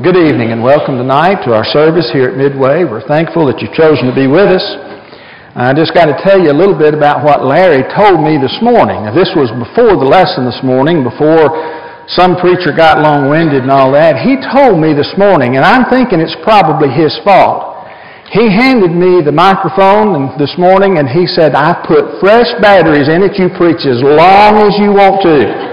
Good evening and welcome tonight to our service here at Midway. We're thankful that you've chosen to be with us. I just got to tell you a little bit about what Larry told me this morning. Now, this was before the lesson this morning, before some preacher got long-winded and all that. He told me this morning, and I'm thinking it's probably his fault. He handed me the microphone this morning and he said, I put fresh batteries in it. You preach as long as you want to.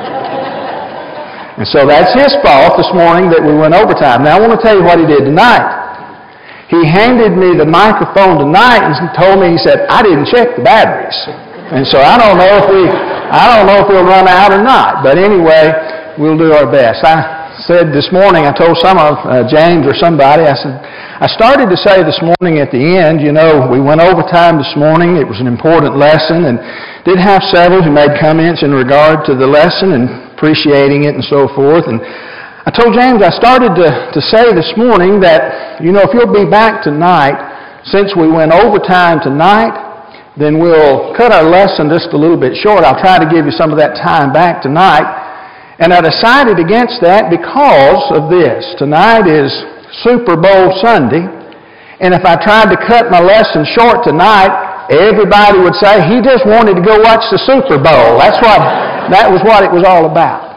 And so that's his fault this morning that we went overtime. Now I want to tell you what he did tonight. He handed me the microphone tonight and told me, he said, I didn't check the batteries. And so I don't know if we, I don't know if we'll run out or not. But anyway, we'll do our best. I said this morning, I told some of uh, James or somebody, I said, I started to say this morning at the end, you know, we went overtime this morning. It was an important lesson and did have several who made comments in regard to the lesson and appreciating it and so forth. And I told James I started to, to say this morning that, you know, if you'll be back tonight, since we went overtime tonight, then we'll cut our lesson just a little bit short. I'll try to give you some of that time back tonight. And I decided against that because of this. Tonight is Super Bowl Sunday. And if I tried to cut my lesson short tonight, everybody would say he just wanted to go watch the Super Bowl. That's what that was what it was all about.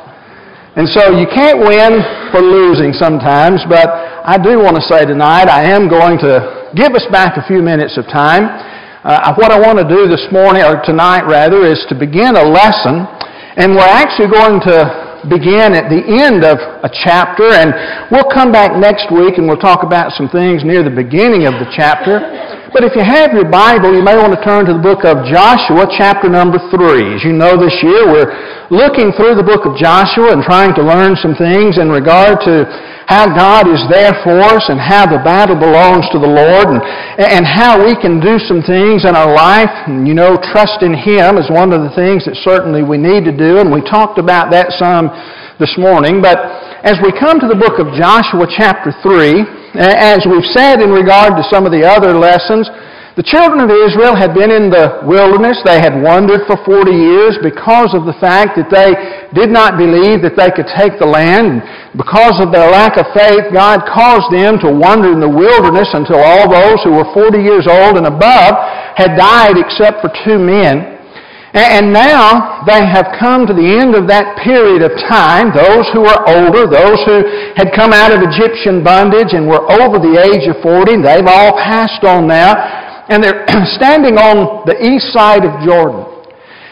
And so you can't win for losing sometimes, but I do want to say tonight I am going to give us back a few minutes of time. Uh, what I want to do this morning, or tonight rather, is to begin a lesson, and we're actually going to begin at the end of a chapter, and we'll come back next week and we'll talk about some things near the beginning of the chapter. But if you have your Bible, you may want to turn to the book of Joshua, chapter number 3. As you know, this year we're looking through the book of Joshua and trying to learn some things in regard to how God is there for us and how the battle belongs to the Lord and, and how we can do some things in our life. And you know, trust in Him is one of the things that certainly we need to do, and we talked about that some this morning. But as we come to the book of Joshua, chapter 3, as we've said in regard to some of the other lessons, the children of Israel had been in the wilderness. They had wandered for 40 years because of the fact that they did not believe that they could take the land. Because of their lack of faith, God caused them to wander in the wilderness until all those who were 40 years old and above had died except for two men. And now they have come to the end of that period of time. Those who were older, those who had come out of Egyptian bondage and were over the age of 40, they've all passed on now. And they're standing on the east side of Jordan.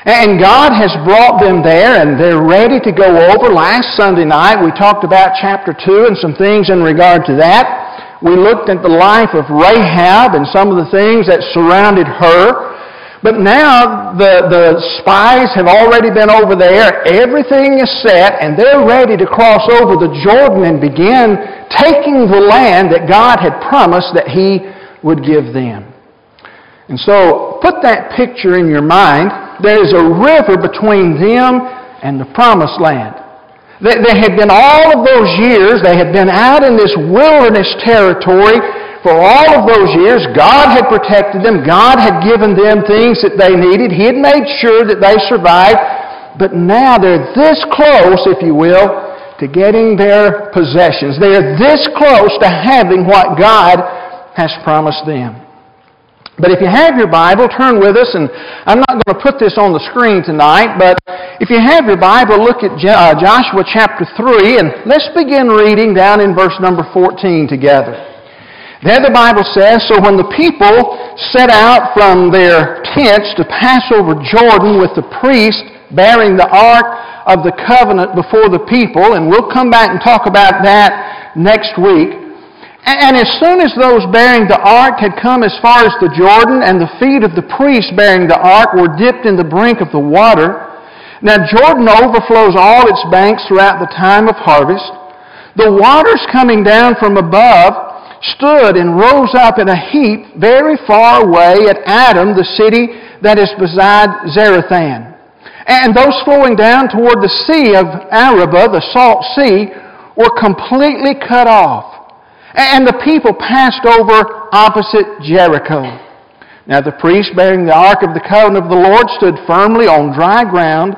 And God has brought them there and they're ready to go over. Last Sunday night we talked about chapter 2 and some things in regard to that. We looked at the life of Rahab and some of the things that surrounded her. But now the, the spies have already been over there. Everything is set, and they're ready to cross over the Jordan and begin taking the land that God had promised that He would give them. And so, put that picture in your mind. There's a river between them and the promised land. They, they had been all of those years, they had been out in this wilderness territory for all of those years, God had protected them. God had given them things that they needed. He had made sure that they survived. But now they're this close, if you will, to getting their possessions. They're this close to having what God has promised them. But if you have your Bible, turn with us, and I'm not going to put this on the screen tonight, but if you have your Bible, look at uh, Joshua chapter 3, and let's begin reading down in verse number 14 together. There the Bible says, So when the people set out from their tents to pass over Jordan with the priest bearing the ark of the covenant before the people, and we'll come back and talk about that next week. And as soon as those bearing the ark had come as far as the Jordan, and the feet of the priest bearing the ark were dipped in the brink of the water, now Jordan overflows all its banks throughout the time of harvest. The waters coming down from above stood and rose up in a heap very far away at Adam, the city that is beside Zarethan. And those flowing down toward the sea of Arabah, the salt sea, were completely cut off. And the people passed over opposite Jericho. Now the priest bearing the ark of the covenant of the Lord stood firmly on dry ground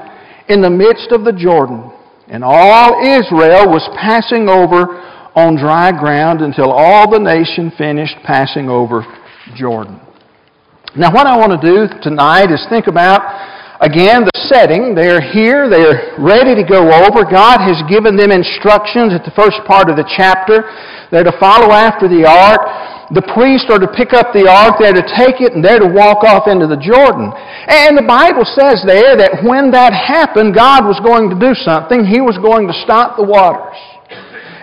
in the midst of the Jordan. And all Israel was passing over on dry ground until all the nation finished passing over Jordan. Now, what I want to do tonight is think about, again, the setting. They're here, they're ready to go over. God has given them instructions at the first part of the chapter. They're to follow after the ark. The priests are to pick up the ark, they're to take it, and they're to walk off into the Jordan. And the Bible says there that when that happened, God was going to do something. He was going to stop the waters.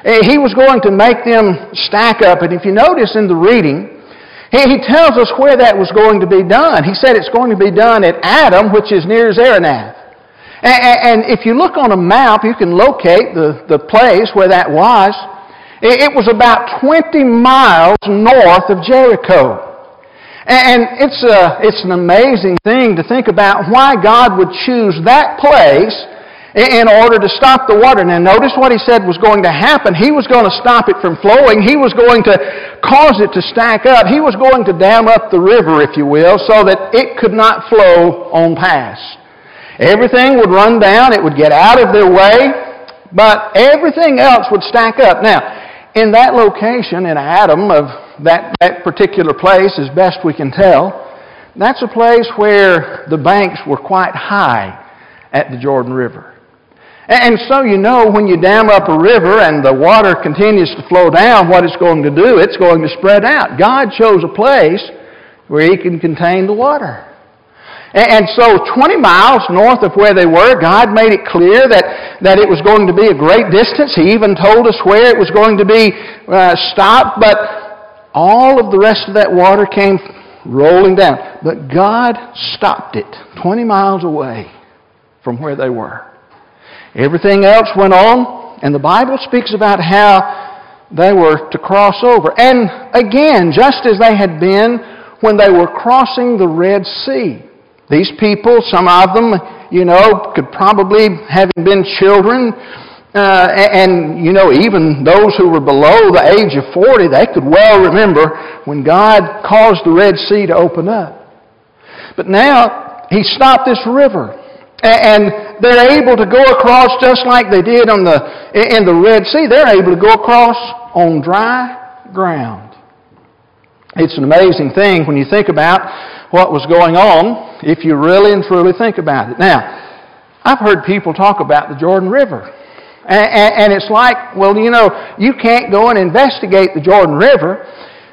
Eh, he was going to make them stack up. And if you notice in the reading, he, tells us where that was going to be done. He said it's going to be done at Adam, which is near Zarenath. And, if you look on a map, you can locate the, the place where that was. Eh, it, was about 20 miles north of Jericho. And it's, a, it's an amazing thing to think about why God would choose that place in order to stop the water. Now, notice what he said was going to happen. He was going to stop it from flowing. He was going to cause it to stack up. He was going to dam up the river, if you will, so that it could not flow on past. Everything would run down. It would get out of their way, but everything else would stack up. Now, in that location, in Adam, of that, that particular place, as best we can tell, that's a place where the banks were quite high at the Jordan River. And so you know when you dam up a river and the water continues to flow down, what it's going to do, it's going to spread out. God chose a place where He can contain the water. And so 20 miles north of where they were, God made it clear that, that it was going to be a great distance. He even told us where it was going to be uh, stopped, but all of the rest of that water came rolling down. But God stopped it 20 miles away from where they were. Everything else went on, and the Bible speaks about how they were to cross over. And again, just as they had been when they were crossing the Red Sea. These people, some of them, you know, could probably, having been children, uh, and, you know, even those who were below the age of 40, they could well remember when God caused the Red Sea to open up. But now, He stopped this river. And they're able to go across just like they did on the, in the Red Sea. They're able to go across on dry ground. It's an amazing thing when you think about what was going on, if you really and truly think about it. Now, I've heard people talk about the Jordan River. And, it's like, well, you know, you can't go and investigate the Jordan River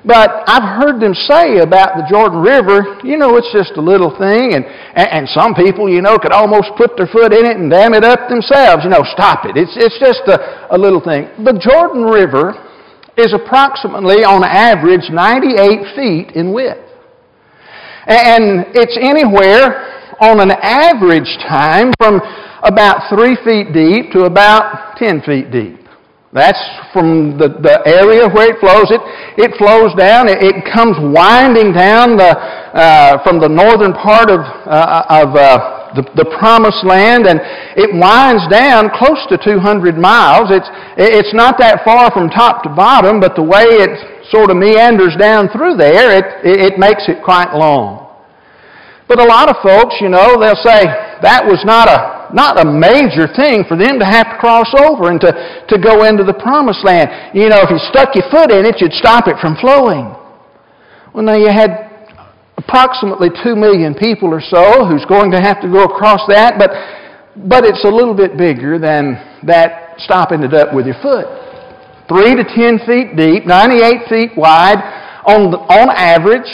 but I've heard them say about the Jordan River, you know, it's just a little thing, and, and some people, you know, could almost put their foot in it and dam it up themselves. You know, stop it. It's, it's just a, a little thing. The Jordan River is approximately, on average, 98 feet in width. And it's anywhere on an average time from about 3 feet deep to about 10 feet deep. That's from the, the area where it flows. It, it flows down. It, it comes winding down the, uh, from the northern part of, uh, of uh, the, the promised land, and it winds down close to 200 miles. It's, it's not that far from top to bottom, but the way it sort of meanders down through there, it, it makes it quite long. But a lot of folks, you know, they'll say, that was not a not a major thing for them to have to cross over and to, to go into the promised land. You know, if you stuck your foot in it, you'd stop it from flowing. Well, now you had approximately 2 million people or so who's going to have to go across that, but, but it's a little bit bigger than that stopping it up with your foot. 3 to 10 feet deep, 98 feet wide on, on average,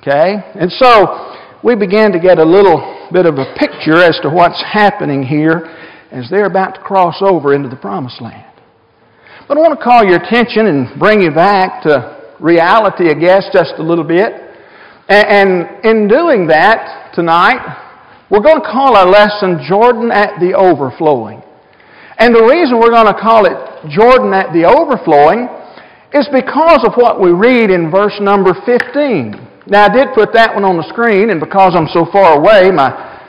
okay? And so we began to get a little bit of a picture as to what's happening here as they're about to cross over into the promised land. But I want to call your attention and bring you back to reality, I guess, just a little bit. And in doing that tonight, we're going to call our lesson Jordan at the Overflowing. And the reason we're going to call it Jordan at the Overflowing is because of what we read in verse number 15. Now, I did put that one on the screen, and because I'm so far away, my,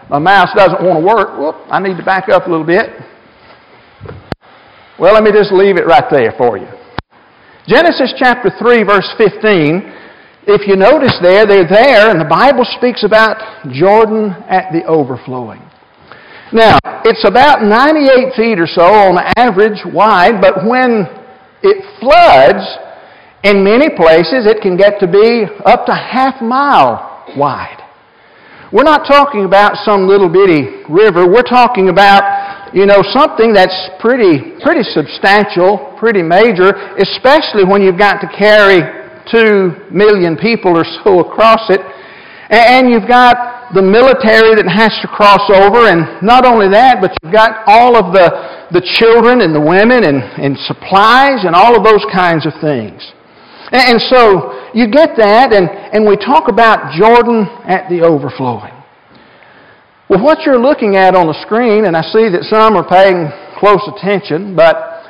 my mouse doesn't want to work. Whoop, I need to back up a little bit. Well, let me just leave it right there for you. Genesis chapter 3, verse 15. If you notice there, they're there, and the Bible speaks about Jordan at the overflowing. Now, it's about 98 feet or so on average wide, but when it floods. In many places, it can get to be up to half mile wide. We're not talking about some little bitty river. We're talking about, you know, something that's pretty, pretty substantial, pretty major, especially when you've got to carry two million people or so across it. And you've got the military that has to cross over, and not only that, but you've got all of the, the children and the women and, and supplies and all of those kinds of things. And, so you get that, and, and we talk about Jordan at the overflowing. Well, what you're looking at on the screen, and I see that some are paying close attention, but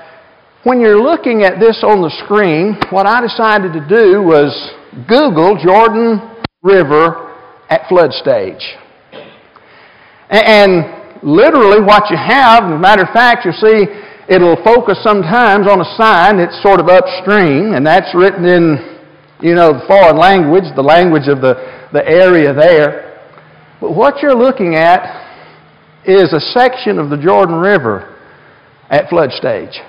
when you're looking at this on the screen, what I decided to do was Google Jordan River at flood stage. And literally what you have, as a matter of fact, you'll see it'll focus sometimes on a sign that's sort of upstream, and that's written in, you know, the foreign language, the language of the, the area there. But what you're looking at is a section of the Jordan River at flood stage.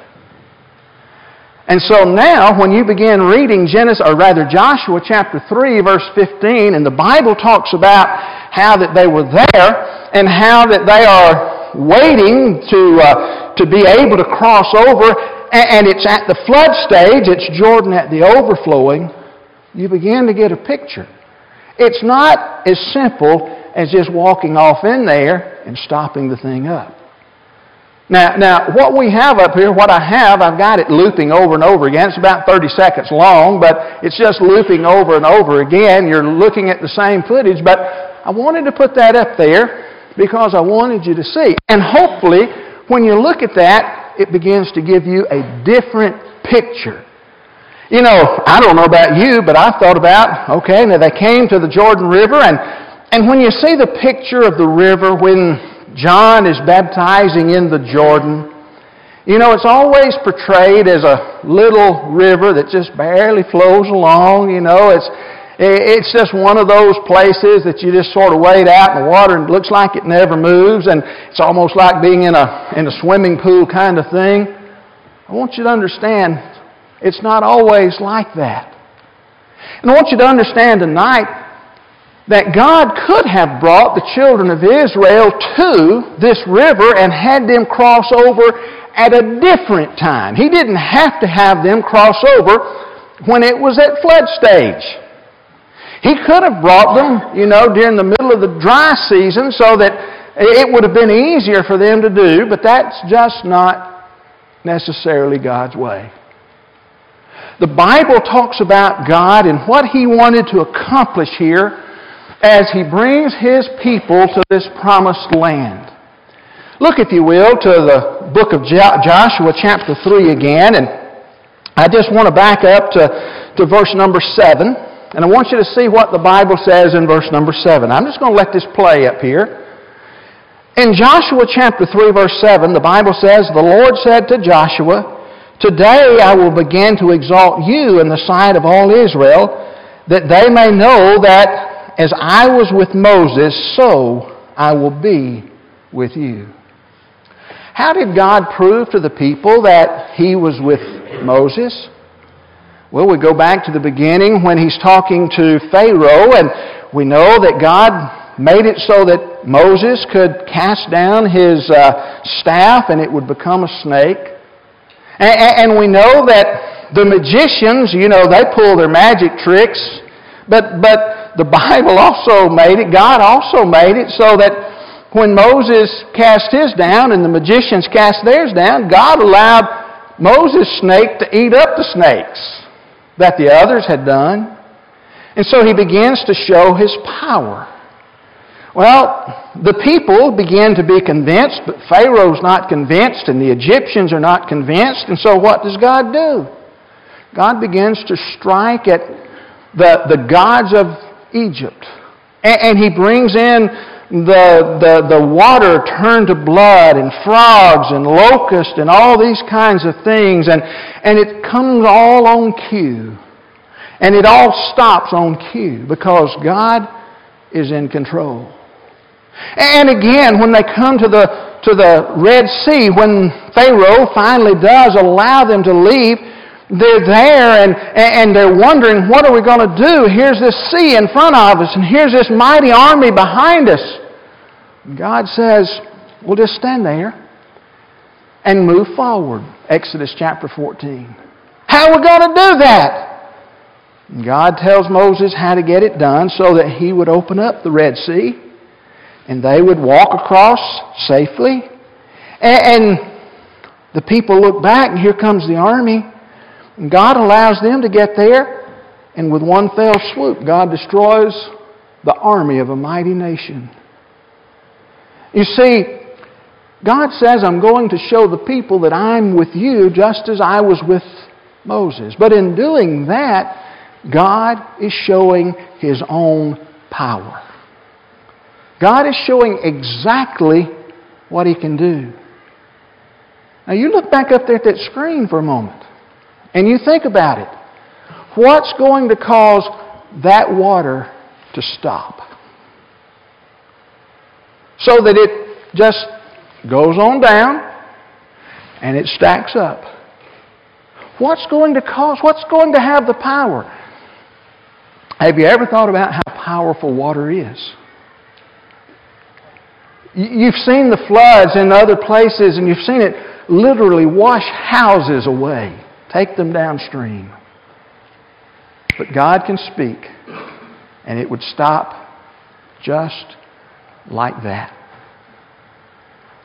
And so now, when you begin reading Genesis, or rather Joshua chapter 3, verse 15, and the Bible talks about how that they were there and how that they are waiting to, uh, to be able to cross over, and it's at the flood stage, it's Jordan at the overflowing, you begin to get a picture. It's not as simple as just walking off in there and stopping the thing up. Now, now, what we have up here, what I have, I've got it looping over and over again. It's about 30 seconds long, but it's just looping over and over again. You're looking at the same footage, but I wanted to put that up there because I wanted you to see. And hopefully, when you look at that, it begins to give you a different picture. You know, I don't know about you, but I thought about, okay, now they came to the Jordan River, and, and when you see the picture of the river when John is baptizing in the Jordan, you know, it's always portrayed as a little river that just barely flows along. You know, it's, it's just one of those places that you just sort of wade out in the water and it looks like it never moves and it's almost like being in a, in a swimming pool kind of thing. I want you to understand it's not always like that. And I want you to understand tonight that God could have brought the children of Israel to this river and had them cross over at a different time. He didn't have to have them cross over when it was at flood stage. He could have brought them, you know, during the middle of the dry season so that it would have been easier for them to do, but that's just not necessarily God's way. The Bible talks about God and what He wanted to accomplish here as he brings his people to this promised land. Look, if you will, to the book of Joshua, chapter 3 again, and I just want to back up to, to verse number 7, and I want you to see what the Bible says in verse number 7. I'm just going to let this play up here. In Joshua chapter 3, verse 7, the Bible says, The Lord said to Joshua, Today I will begin to exalt you in the sight of all Israel, that they may know that as I was with Moses, so I will be with you. How did God prove to the people that He was with Moses? Well, we go back to the beginning when He's talking to Pharaoh, and we know that God made it so that Moses could cast down his uh, staff and it would become a snake. And, and we know that the magicians, you know, they pull their magic tricks, but, but the Bible also made it, God also made it so that when Moses cast his down and the magicians cast theirs down, God allowed Moses' snake to eat up the snakes that the others had done. And so he begins to show his power. Well, the people begin to be convinced, but Pharaoh's not convinced, and the Egyptians are not convinced. And so what does God do? God begins to strike at the, the gods of Egypt. And, he brings in the, the, the water turned to blood and frogs and locusts and all these kinds of things. And, and it comes all on cue. And it all stops on cue because God is in control. And again, when they come to the, to the Red Sea, when Pharaoh finally does allow them to leave, they're there and, and they're wondering, what are we going to do? Here's this sea in front of us, and here's this mighty army behind us. God says, we'll just stand there and move forward. Exodus chapter 14. How are we going to do that? God tells Moses how to get it done so that he would open up the Red Sea and they would walk across safely. And the people look back, and here comes the army. And God allows them to get there, and with one fell swoop, God destroys the army of a mighty nation. You see, God says, I'm going to show the people that I'm with you just as I was with Moses. But in doing that, God is showing His own power. God is showing exactly what He can do. Now, you look back up there at that screen for a moment and you think about it. What's going to cause that water to stop? So that it just goes on down and it stacks up. What's going to cause, what's going to have the power? Have you ever thought about how powerful water is? You've seen the floods in other places and you've seen it literally wash houses away, take them downstream. But God can speak and it would stop just like that.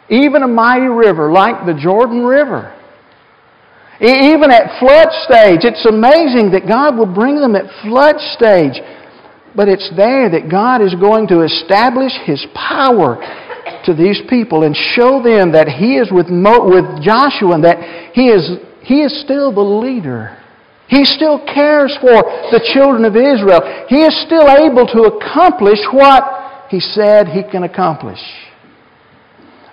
Even a mighty river like the Jordan River. Even at flood stage, it's amazing that God will bring them at flood stage. But it's there that God is going to establish His power to these people and show them that He is with, Mo, with Joshua and that he is, he is still the leader. He still cares for the children of Israel. He is still able to accomplish what He said He can accomplish.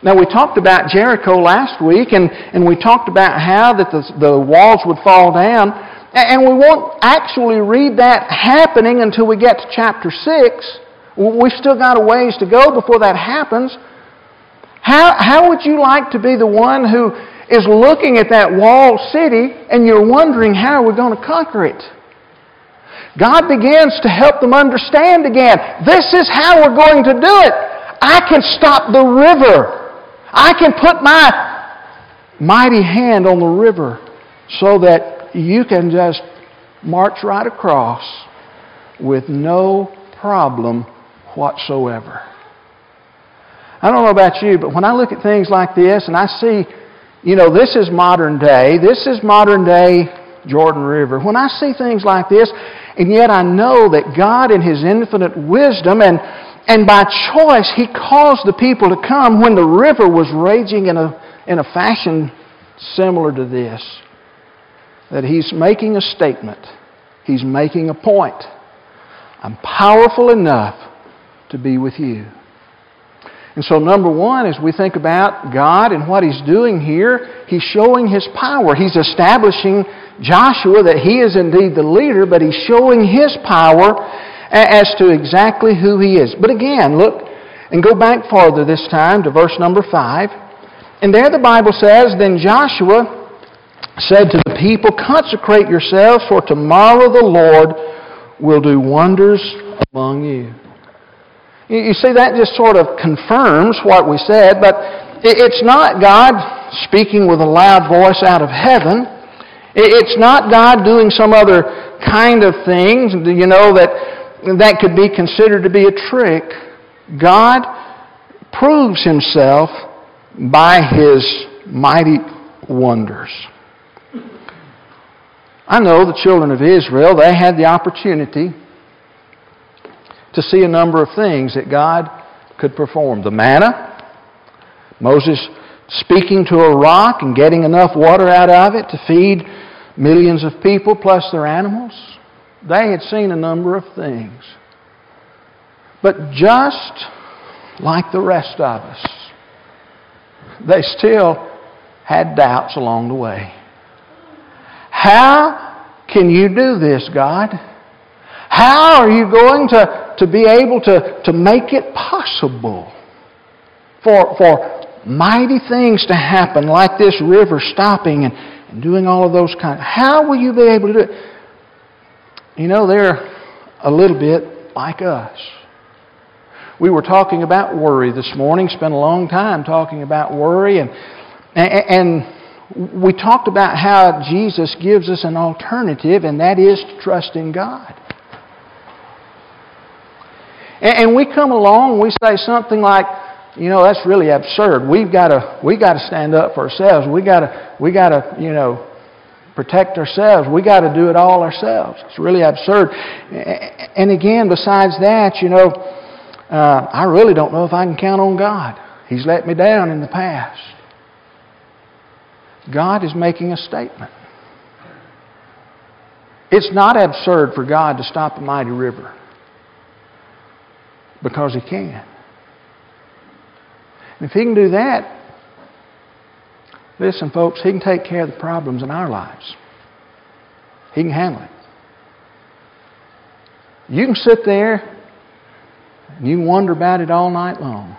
Now, we talked about Jericho last week, and, and we talked about how that the, the walls would fall down. And we won't actually read that happening until we get to chapter 6. We've still got a ways to go before that happens. How, how would you like to be the one who is looking at that walled city and you're wondering how we're going to conquer it? God begins to help them understand again. This is how we're going to do it. I can stop the river. I can put my mighty hand on the river so that you can just march right across with no problem whatsoever. I don't know about you, but when I look at things like this and I see, you know, this is modern day, this is modern day Jordan River. When I see things like this, and yet I know that God in His infinite wisdom and and by choice, he caused the people to come when the river was raging in a, in a fashion similar to this. That he's making a statement, he's making a point. I'm powerful enough to be with you. And so, number one, as we think about God and what He's doing here, He's showing His power. He's establishing Joshua that He is indeed the leader, but He's showing His power as to exactly who he is. But again, look and go back farther this time to verse number 5. And there the Bible says, Then Joshua said to the people, Consecrate yourselves, for tomorrow the Lord will do wonders among you. You see, that just sort of confirms what we said, but it's not God speaking with a loud voice out of heaven. It's not God doing some other kind of things, you know, that that could be considered to be a trick, God proves himself by his mighty wonders. I know the children of Israel, they had the opportunity to see a number of things that God could perform. The manna, Moses speaking to a rock and getting enough water out of it to feed millions of people plus their animals. They had seen a number of things. But just like the rest of us, they still had doubts along the way. How can you do this, God? How are you going to, to be able to, to make it possible for, for mighty things to happen like this river stopping and, and doing all of those kind. How will you be able to do it? You know, they're a little bit like us. We were talking about worry this morning, spent a long time talking about worry, and, and we talked about how Jesus gives us an alternative, and that is to trust in God. And we come along and we say something like, you know, that's really absurd. We've got to, we got to stand up for ourselves. We got to, we got to, you know, protect ourselves. We got to do it all ourselves. It's really absurd. And again, besides that, you know, uh, I really don't know if I can count on God. He's let me down in the past. God is making a statement. It's not absurd for God to stop a mighty river because He can. And if He can do that, listen, folks, He can take care of the problems in our lives. He can handle it. You can sit there and you can wonder about it all night long.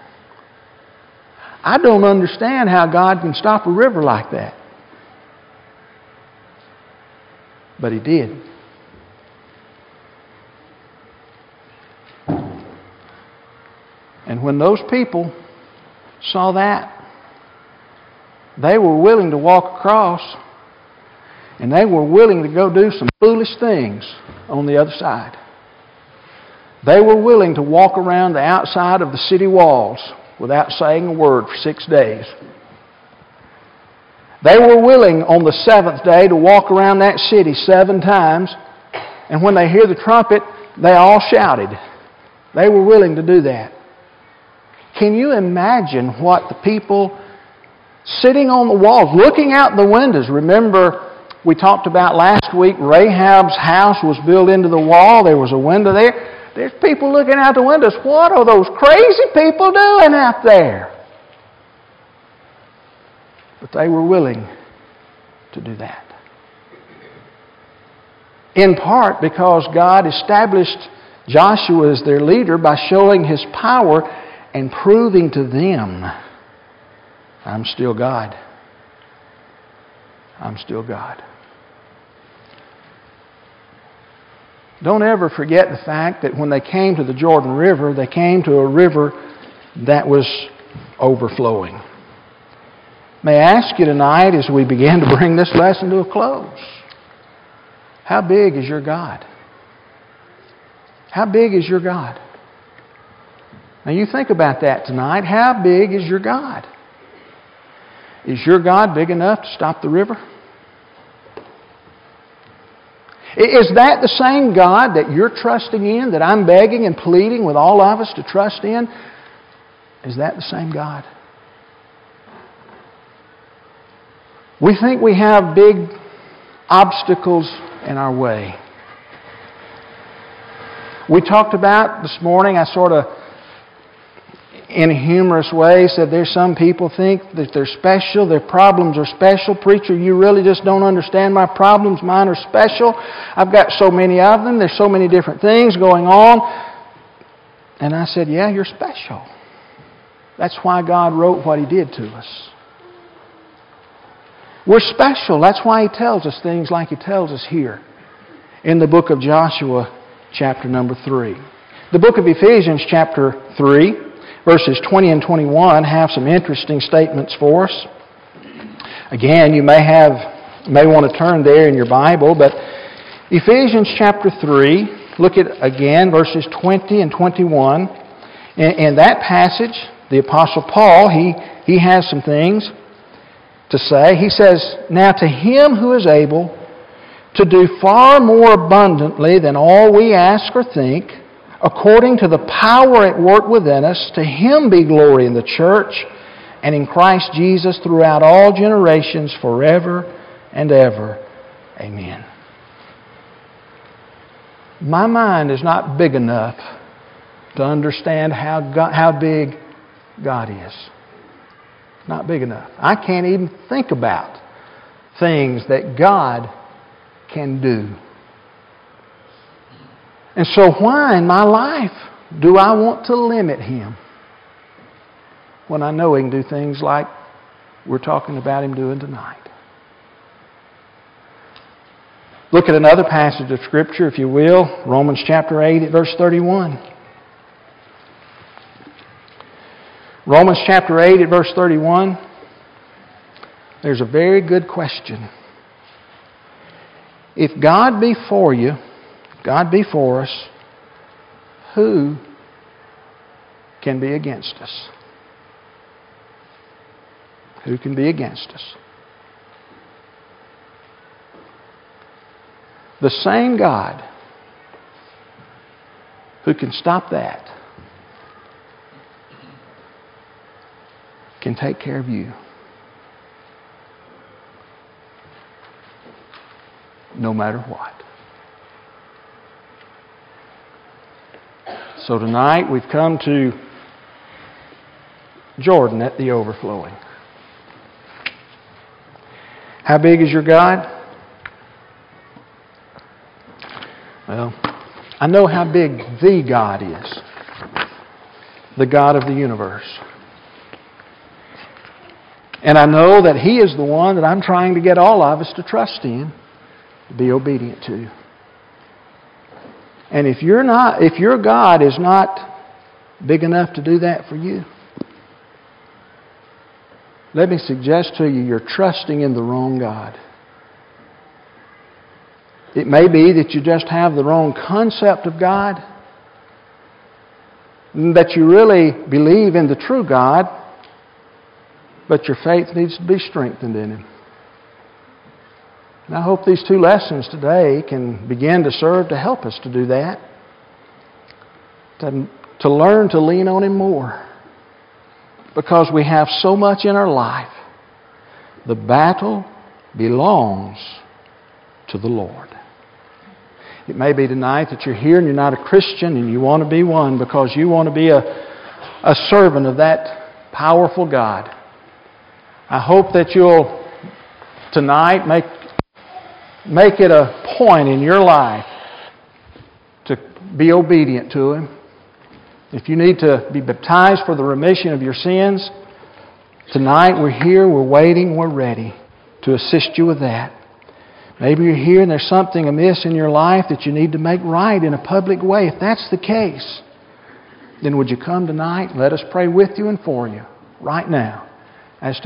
I don't understand how God can stop a river like that. But He did. And when those people saw that, they were willing to walk across and they were willing to go do some foolish things on the other side. They were willing to walk around the outside of the city walls without saying a word for six days. They were willing on the seventh day to walk around that city seven times, and when they hear the trumpet, they all shouted. They were willing to do that. Can you imagine what the people sitting on the walls, looking out the windows? Remember, we talked about last week, Rahab's house was built into the wall. There was a window there. There's people looking out the windows. What are those crazy people doing out there? But they were willing to do that. In part because God established Joshua as their leader by showing his power and proving to them, I'm still God. I'm still God. Don't ever forget the fact that when they came to the Jordan River, they came to a river that was overflowing. May I ask you tonight as we begin to bring this lesson to a close how big is your God? How big is your God? Now you think about that tonight. How big is your God? Is your God big enough to stop the river? Is that the same God that you're trusting in, that I'm begging and pleading with all of us to trust in? Is that the same God? We think we have big obstacles in our way. We talked about this morning, I sort of in a humorous way said there's some people think that they're special, their problems are special. Preacher, you really just don't understand my problems. Mine are special. I've got so many of them. There's so many different things going on. And I said, Yeah, you're special. That's why God wrote what He did to us. We're special. That's why He tells us things like He tells us here in the book of Joshua, chapter number 3. The book of Ephesians, chapter 3 verses 20 and 21 have some interesting statements for us. Again, you may have may want to turn there in your Bible, but Ephesians chapter 3, look at again verses 20 and 21. In, in that passage, the Apostle Paul, he, he has some things to say. He says, Now to him who is able to do far more abundantly than all we ask or think, according to the power at work within us, to Him be glory in the church and in Christ Jesus throughout all generations, forever and ever. Amen. My mind is not big enough to understand how, God, how big God is. Not big enough. I can't even think about things that God can do. And so, why in my life do I want to limit Him when I know He can do things like we're talking about Him doing tonight? Look at another passage of Scripture, if you will, Romans chapter 8 verse 31. Romans chapter 8 at verse 31. There's a very good question. If God be for you, God be for us, who can be against us? Who can be against us? The same God who can stop that can take care of you. No matter what. So tonight we've come to Jordan at the overflowing. How big is your God? Well, I know how big the God is the God of the universe. And I know that He is the one that I'm trying to get all of us to trust in, to be obedient to. And if you're not, if your God is not big enough to do that for you, let me suggest to you you're trusting in the wrong God. It may be that you just have the wrong concept of God, that you really believe in the true God, but your faith needs to be strengthened in Him. And I hope these two lessons today can begin to serve to help us to do that, to, to learn to lean on Him more, because we have so much in our life. The battle belongs to the Lord. It may be tonight that you're here and you're not a Christian and you want to be one because you want to be a, a servant of that powerful God. I hope that you'll tonight make, make it a point in your life to be obedient to Him. If you need to be baptized for the remission of your sins, tonight we're here, we're waiting, we're ready to assist you with that. Maybe you're here and there's something amiss in your life that you need to make right in a public way. If that's the case, then would you come tonight? Let us pray with you and for you right now as to